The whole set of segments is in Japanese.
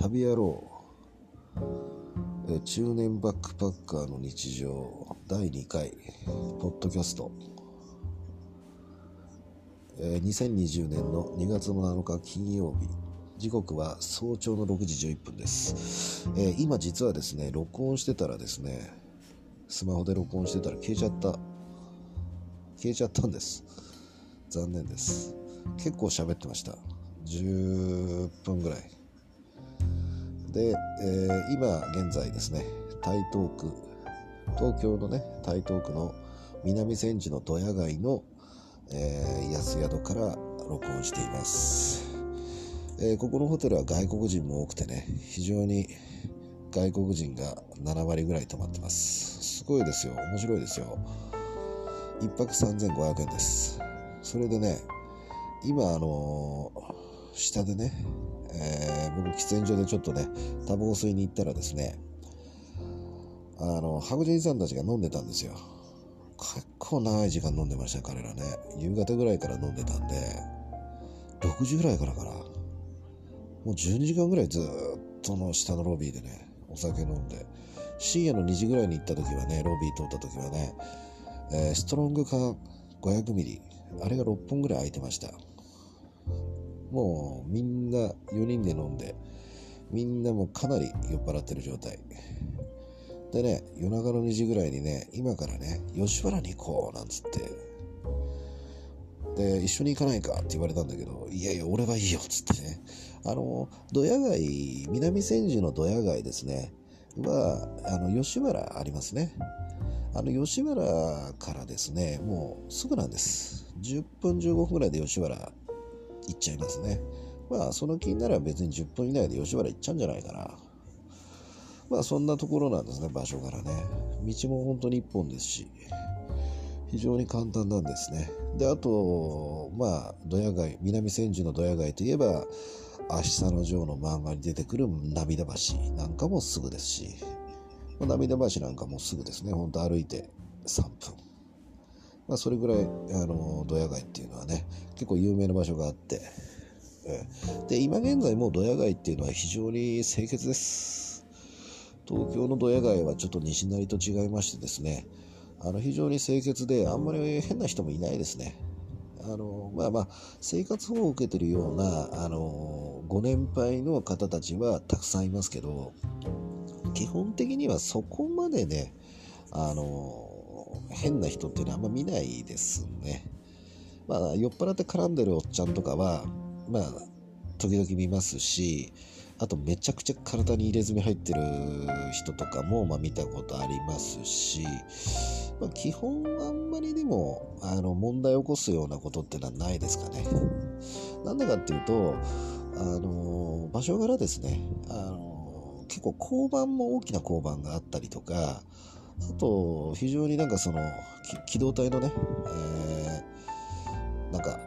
旅野郎、中年バックパッカーの日常。第2回。ポッドキャスト、2020年の2月の7日金曜日。時刻は早朝の6時11分です、今実はですね録音してたらですねスマホで録音してたら消えちゃった。消えちゃったんです。残念です。結構喋ってました。10分ぐらい。で、えー今現在ですね台東区東京のね台東区の南千住のドヤ街の、えー安宿から録音しています、えーここのホテルは外国人も多くてね非常に外国人が7割ぐらい泊まってます。すごいですよ。面白いですよ。1泊3500円です。それでね今あのー下でね、えー僕喫煙所でちょっとねタバコ吸いに行ったらですねあの白人さんたちが飲んでたんですよ。結構長い時間飲んでました彼らね。夕方ぐらいから飲んでたんで6時ぐらいからかな。もう12時間ぐらいずっとの下のロビーでねお酒飲んで。深夜の2時ぐらいに行った時はねロビー通った時はね、えーストロング缶500ミリあれが6本ぐらい空いてました。もうみんな4人で飲んでみんなもかなり酔っ払ってる状態。でね夜中の2時ぐらいにね今からね吉原に行こうなんつってで一緒に行かないかって言われたんだけどいやいや俺はいいよっつってね。あのドヤ街南千住のドヤ街ですね。はあの吉原ありますね。あの吉原からですねもうすぐなんです。10分15分ぐらいで吉原行っちゃいますね。まあその気になれば別に10分以内で吉原行っちゃうんじゃないかな。まあそんなところなんですね場所からね。道も本当に一本ですし非常に簡単なんですね。であとまあドヤ街南千住のドヤ街といえば明日のジョーの漫画に出てくる涙橋なんかもすぐですしま涙橋なんかもすぐですね。ほんと歩いて3分。まあそれぐらいあのドヤ街っていうのはね結構有名な場所があってええ。で今現在もドヤ街っていうのは非常に清潔です。東京のドヤ街はちょっと西成と違いましてですねあの非常に清潔であんまり変な人もいないですね。あのまあまあ生活保護を受けてるようなあのご年配の方たちはたくさんいますけど基本的にはそこまでねあの変な人っていうのはあんま見ないですねまあ酔っ払って絡んでるおっちゃんとかはまあ時々見ますしあとめちゃくちゃ体に入れ墨入ってる人とかも、まあ、見たことありますし、まあ、基本あんまりでもあの問題を起こすようなことってのはないですかね。なんでかっていうとあの場所柄ですねあの結構交番も大きな交番があったりとかあと非常になんかその機動隊のね、えーなんか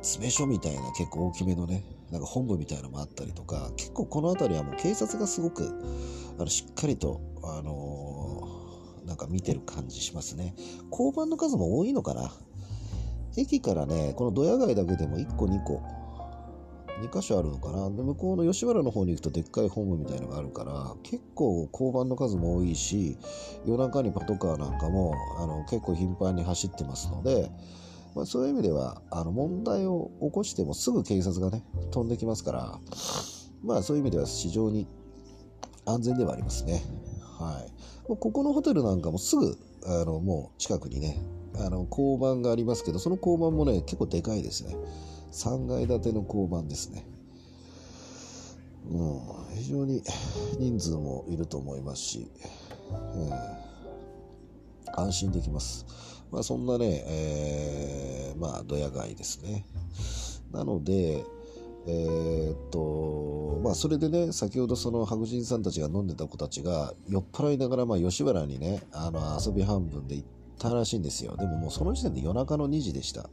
詰め所みたいな結構大きめのねなんか本部みたいなのもあったりとか結構この辺りはもう警察がすごくあのしっかりと、あのーなんか見てる感じしますね。交番の数も多いのかな。駅からねこのドヤ街だけでも1個2個2箇所あるのかな。で向こうの吉原の方に行くとでっかい本部みたいのがあるから結構交番の数も多いし夜中にパトカーなんかもあの結構頻繁に走ってますので、まあ、そういう意味ではあの問題を起こしてもすぐ警察がね飛んできますからまあそういう意味では非常に安全ではありますね。はい。ここのホテルなんかもすぐあのもう近くにねあの交番がありますけどその交番もね結構でかいですね3階建ての交番ですねうん非常に人数もいると思いますし、えー安心できます。まあそんなね、えーまあドヤ街ですね。なので、えーっと、まあそれでね、先ほどその白人さんたちが飲んでた子たちが酔っ払いながら、まあ吉原にね、あの遊び半分で行ったらしいんですよ。でももうその時点で夜中の2時でした。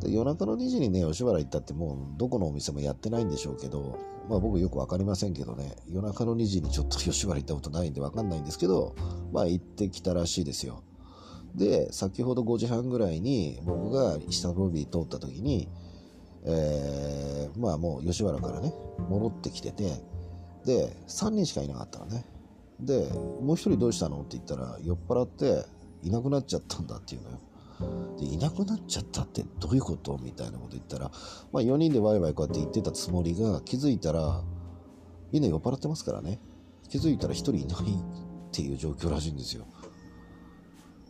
で夜中の2時にね、吉原行ったってもうどこのお店もやってないんでしょうけど、まあ僕よくわかりませんけどね、夜中の2時にちょっと吉原行ったことないんでわかんないんですけど、まあ行ってきたらしいですよ。で、先ほど5時半ぐらいに僕が下のロビー通った時に、えーまあもう吉原からね、戻ってきてて、で3人しかいなかったのねでもう1人どうしたのって言ったら酔っ払っていなくなっちゃったんだっていうのよ。でいなくなっちゃったってどういうこと？みたいなこと言ったら、まあ、4人でワイワイこうやって言ってたつもりが気づいたらみんな酔っ払ってますからね。気づいたら1人いないっていう状況らしいんですよ。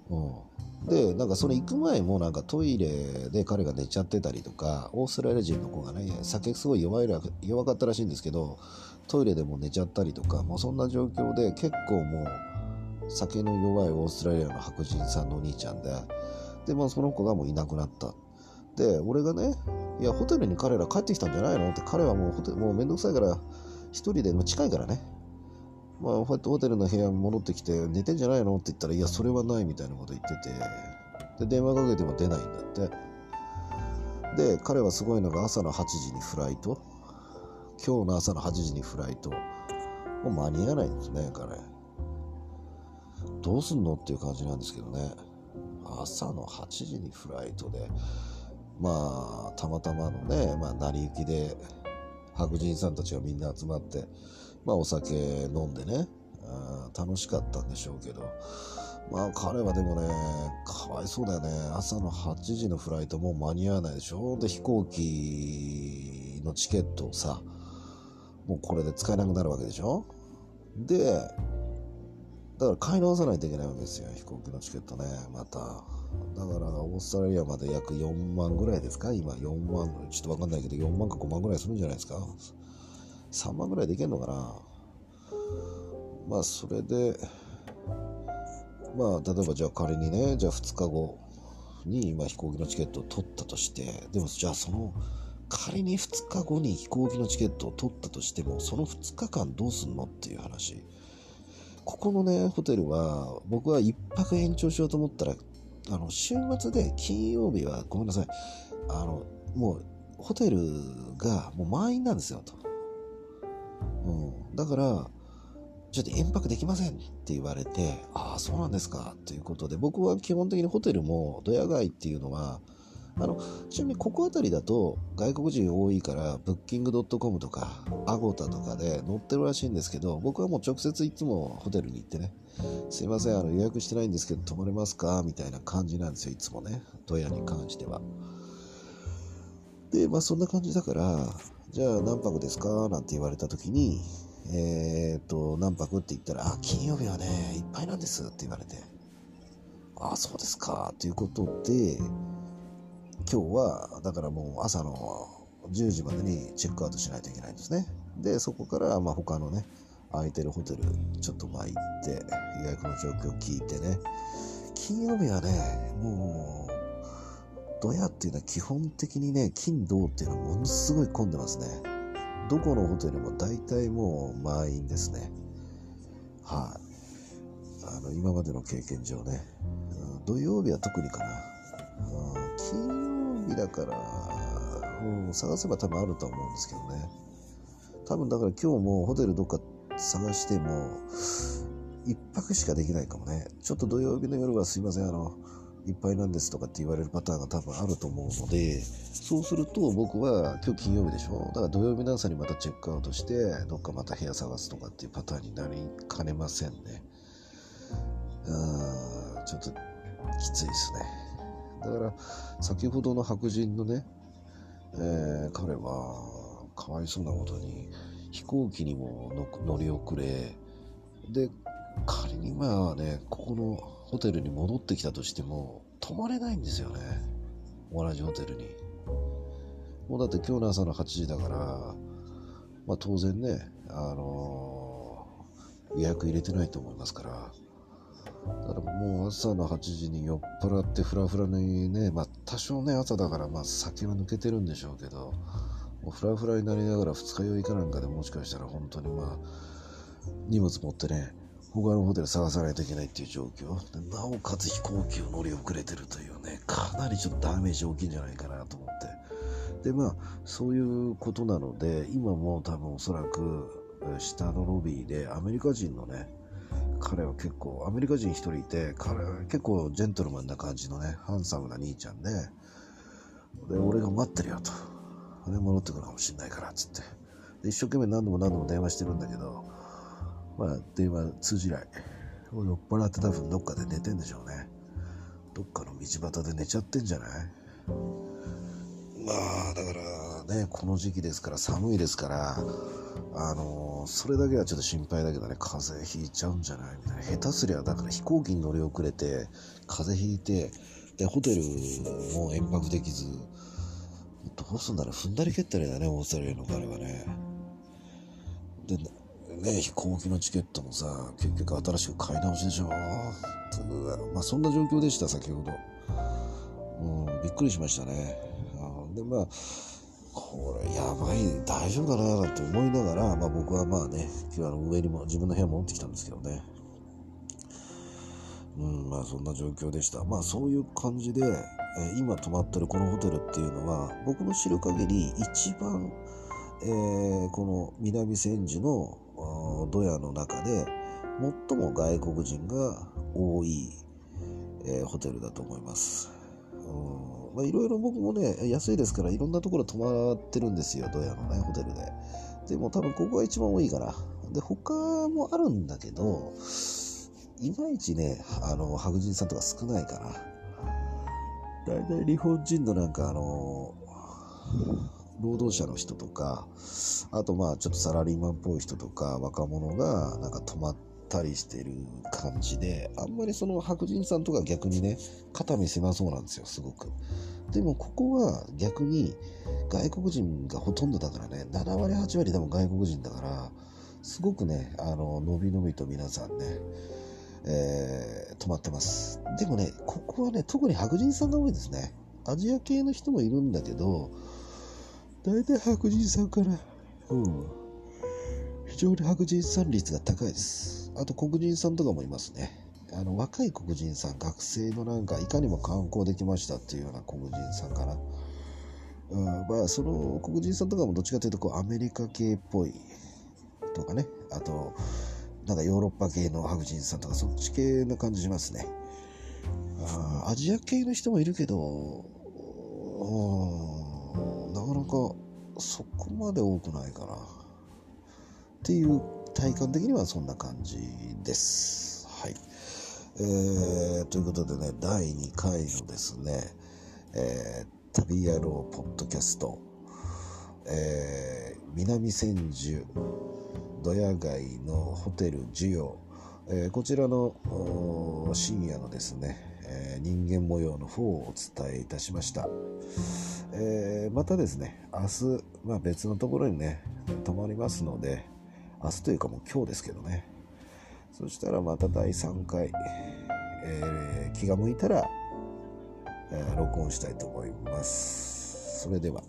うん、でなんかそれ行く前もなんかトイレで彼が寝ちゃってたりとかオーストラリア人の子がね酒すごい弱い弱かったらしいんですけどトイレでも寝ちゃったりとかもうそんな状況で結構もう酒の弱いオーストラリアの白人さんのお兄ちゃんででもその子がもういなくなった。で俺がねいやホテルに彼ら帰ってきたんじゃないの？って彼はもうホテもうめんどくさいから一人でも近いからね。まあ、ホテルの部屋に戻ってきて寝てんじゃないの？って言ったらいやそれはないみたいなこと言ってて。で電話かけても出ないんだって。で彼はすごいのが朝の8時にフライト。今日の朝の8時にフライト。もう間に合わないんですね彼。どうすんのっていう感じなんですけどね。朝の8時にフライトでまあたまたまのね、まあ、成り行きで白人さんたちがみんな集まってまあお酒飲んでね楽しかったんでしょうけど。まあ彼はでもねかわいそうだよね。朝の8時のフライトもう間に合わないでしょ。で飛行機のチケットをさもうこれで使えなくなるわけでしょ。でだから買い直さないといけないわけですよ。飛行機のチケットね。また。だからオーストラリアまで約4万ぐらいですか？今4万。ちょっと分かんないけど4万か5万ぐらいするんじゃないですか？3万ぐらいでいけんのかな？まあそれでまあ例えばじゃあ仮にねじゃあ2日後に今飛行機のチケットを取ったとしてでもじゃあその仮に2日後に飛行機のチケットを取ったとしてもその2日間どうすんのっていう話。ここのねホテルは僕は1泊延長しようと思ったらあの週末で金曜日はごめんなさい。あのもうホテルがもう満員なんですよと、うん、だからちょっと延泊できませんって言われてああそうなんですかということで僕は基本的にホテルもドヤ街っていうのはあのちなみにここ辺りだと外国人多いからブッキングドットコムとかアゴタとかで載ってるらしいんですけど僕はもう直接いつもホテルに行ってねすいませんあの予約してないんですけど泊まれますか？みたいな感じなんですよいつもね。ドヤに関しては。でまあそんな感じだからじゃあ何泊ですか？なんて言われた時にえー、っと何泊って言ったらあ金曜日はねいっぱいなんですって言われて。あそうですか。ということで今日はだからもう朝の10時までにチェックアウトしないといけないんですね。でそこからまあ他のね空いてるホテルちょっとまあ行って予約の状況を聞いてね。金曜日はねもうドヤっていうのは基本的にね金土っていうのはものすごい混んでますね。どこのホテルも大体もう満員ですね。はい、あ、の今までの経験上ね、うん、土曜日は特にかな、うん、だから、うん、探せば多分あると思うんですけどね。多分だから今日もホテルどっか探しても、一泊しかできないかもね。ちょっと土曜日の夜はすいません、あの、いっぱいなんですとかって言われるパターンが多分あると思うので、そうすると僕は今日金曜日でしょだから土曜日の朝にまたチェックアウトして、どっかまた部屋探すとかっていうパターンになりかねませんね。うん、ちょっときついですね。だから先ほどの白人のね、えー、彼はかわいそうなことに飛行機にも乗り遅れで仮にまあねここのホテルに戻ってきたとしても泊まれないんですよね。同じホテルに。もうだって今日の朝の8時だから、まあ、当然ね、あのー、予約入れてないと思いますから。だからもう朝の8時に酔っ払ってフラフラにね、まあ多少ね朝だからまあ酒は抜けてるんでしょうけど、もうフラフラになりながら二日酔いかなんかでもしかしたら本当にまあ荷物持ってね、他のホテル探さないといけないっていう状況。でなおかつ飛行機を乗り遅れてるというね、かなりちょっとダメージ大きいんじゃないかなと思って。でまあそういうことなので今も多分おそらく下のロビーでアメリカ人のね彼は結構アメリカ人一人いて彼は結構ジェントルマンな感じのねハンサムな兄ちゃんでで俺が待ってるよとで戻ってくるかもしんないからっつってで一生懸命何度も何度も電話してるんだけど、まあ、電話通じない。酔っ払って多分どっかで寝てんでしょうね。どっかの道端で寝ちゃってんじゃない？まあ、だからね、この時期ですから寒いですから、あのー、それだけはちょっと心配だけどね、風邪ひいちゃうんじゃないみたいな。下手すりゃ、だから飛行機に乗り遅れて、風邪ひいて、で、ホテルも延泊できず、どうすんだろう踏んだり蹴ったりだね、オーストラリアの彼はね。で、ね、飛行機のチケットもさ、結局新しく買い直しでしょ。まあ、そんな状況でした、先ほど。うん、びっくりしましたね。あで、まあ、これやばい、大丈夫かななんて思いながら、まあ僕はまあね、今日あの上にも自分の部屋戻ってきたんですけどね。うん、まあそんな状況でした。まあそういう感じで、え、今泊まってるこのホテルっていうのは、僕の知る限り一番、えー、この南千住のドヤの中で最も外国人が多い、えー、ホテルだと思います。まあ、いろいろ僕もね、安いですからいろんなところ泊まってるんですよ、ドヤのね、ホテルで。でも多分ここが一番多いから。で、他もあるんだけど、いまいちね、あの、白人さんとか少ないかな。大体日本人のなんかあの、労働者の人とか、あとまあちょっとサラリーマンっぽい人とか若者がなんか泊まってたりしてる感じで、あんまりその白人さんとか逆にね、肩身狭そうなんですよ、すごく。でもここは逆に外国人がほとんどだからね、7割8割多分外国人だから、すごくね、あの、のびのびと皆さんね、えー、泊まってます。でもね、ここはね、特に白人さんが多いですね。アジア系の人もいるんだけど、大体白人さんから、うん、非常に白人さん率が高いです。あと黒人さんとかもいますね。あの若い黒人さん、学生のなんかいかにも観光できましたっていうような黒人さんかな。うん、まあその黒人さんとかもどっちかというとこうアメリカ系っぽいとかね、あとなんかヨーロッパ系の白人さんとかそっち系な感じしますね。あアジア系の人もいるけど、なかなかそこまで多くないかな。っていう体感的にはそんな感じです。はい。えー、ということでね、第2回のですね、えー、旅野郎ポッドキャスト、えー、南千住ドヤ街のホテル需要、えー、こちらの深夜のですね、えー、人間模様の方をお伝えいたしました、えー、またですね明日、まあ、別のところにね泊まりますので明日というかもう今日ですけどねそしたらまた第3回、えー、気が向いたら、えー、録音したいと思います。それでは。